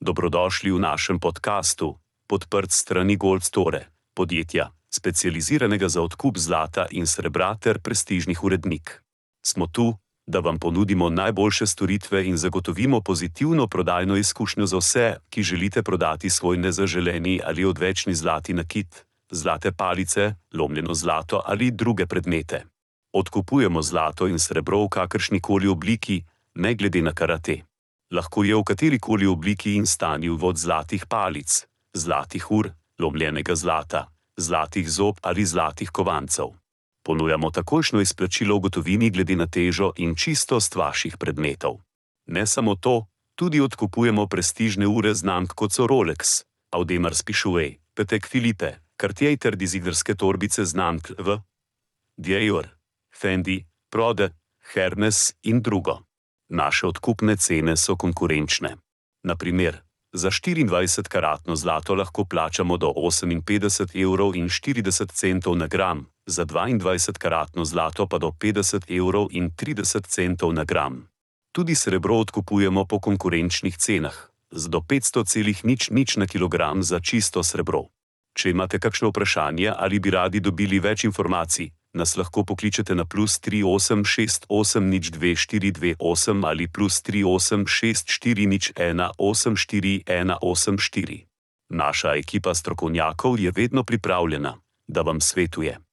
Dobrodošli v našem podkastu, podprt strani Gold Store, podjetja, specializiranega za odkup zlata in srebra ter prestižnih urednik. Smo tu, da vam ponudimo najboljše storitve in zagotovimo pozitivno prodajno izkušnjo za vse, ki želite prodati svoj nezaželeni ali odvečni zlati nakit, zlate palice, lomljeno zlato ali druge predmete. Odkupujemo zlato in srebro v kakršni koli obliki, ne glede na karate. Lahko je v kateri koli obliki in stanju od zlatih palic, zlatih ur, lomljenega zlata, zlatih zob ali zlatih kovancev. Ponujamo takošno izplačilo v gotovini glede na težo in čistost vaših predmetov. Ne samo to, tudi odkupujemo prestižne ure znamk kot so Rolex, Audemars Piguet, Patek Philippe, Cartier ter dizigrske torbice znamk v Dior, Fendi, Prode, Hermes in drugo. Naše odkupne cene so konkurenčne. Naprimer, za 24-karatno zlato lahko plačamo do 58 evrov in 40 centov na gram, za 22-karatno zlato pa do 50 evrov in 30 centov na gram. Tudi srebro odkupujemo po konkurenčnih cenah, z do 500,00 na kilogram za čisto srebro. Če imate kakšno vprašanje ali bi radi dobili več informacij, nas lahko pokličete na plus 3868024228 ali plus 38640184. Naša ekipa strokovnjakov je vedno pripravljena, da vam svetuje.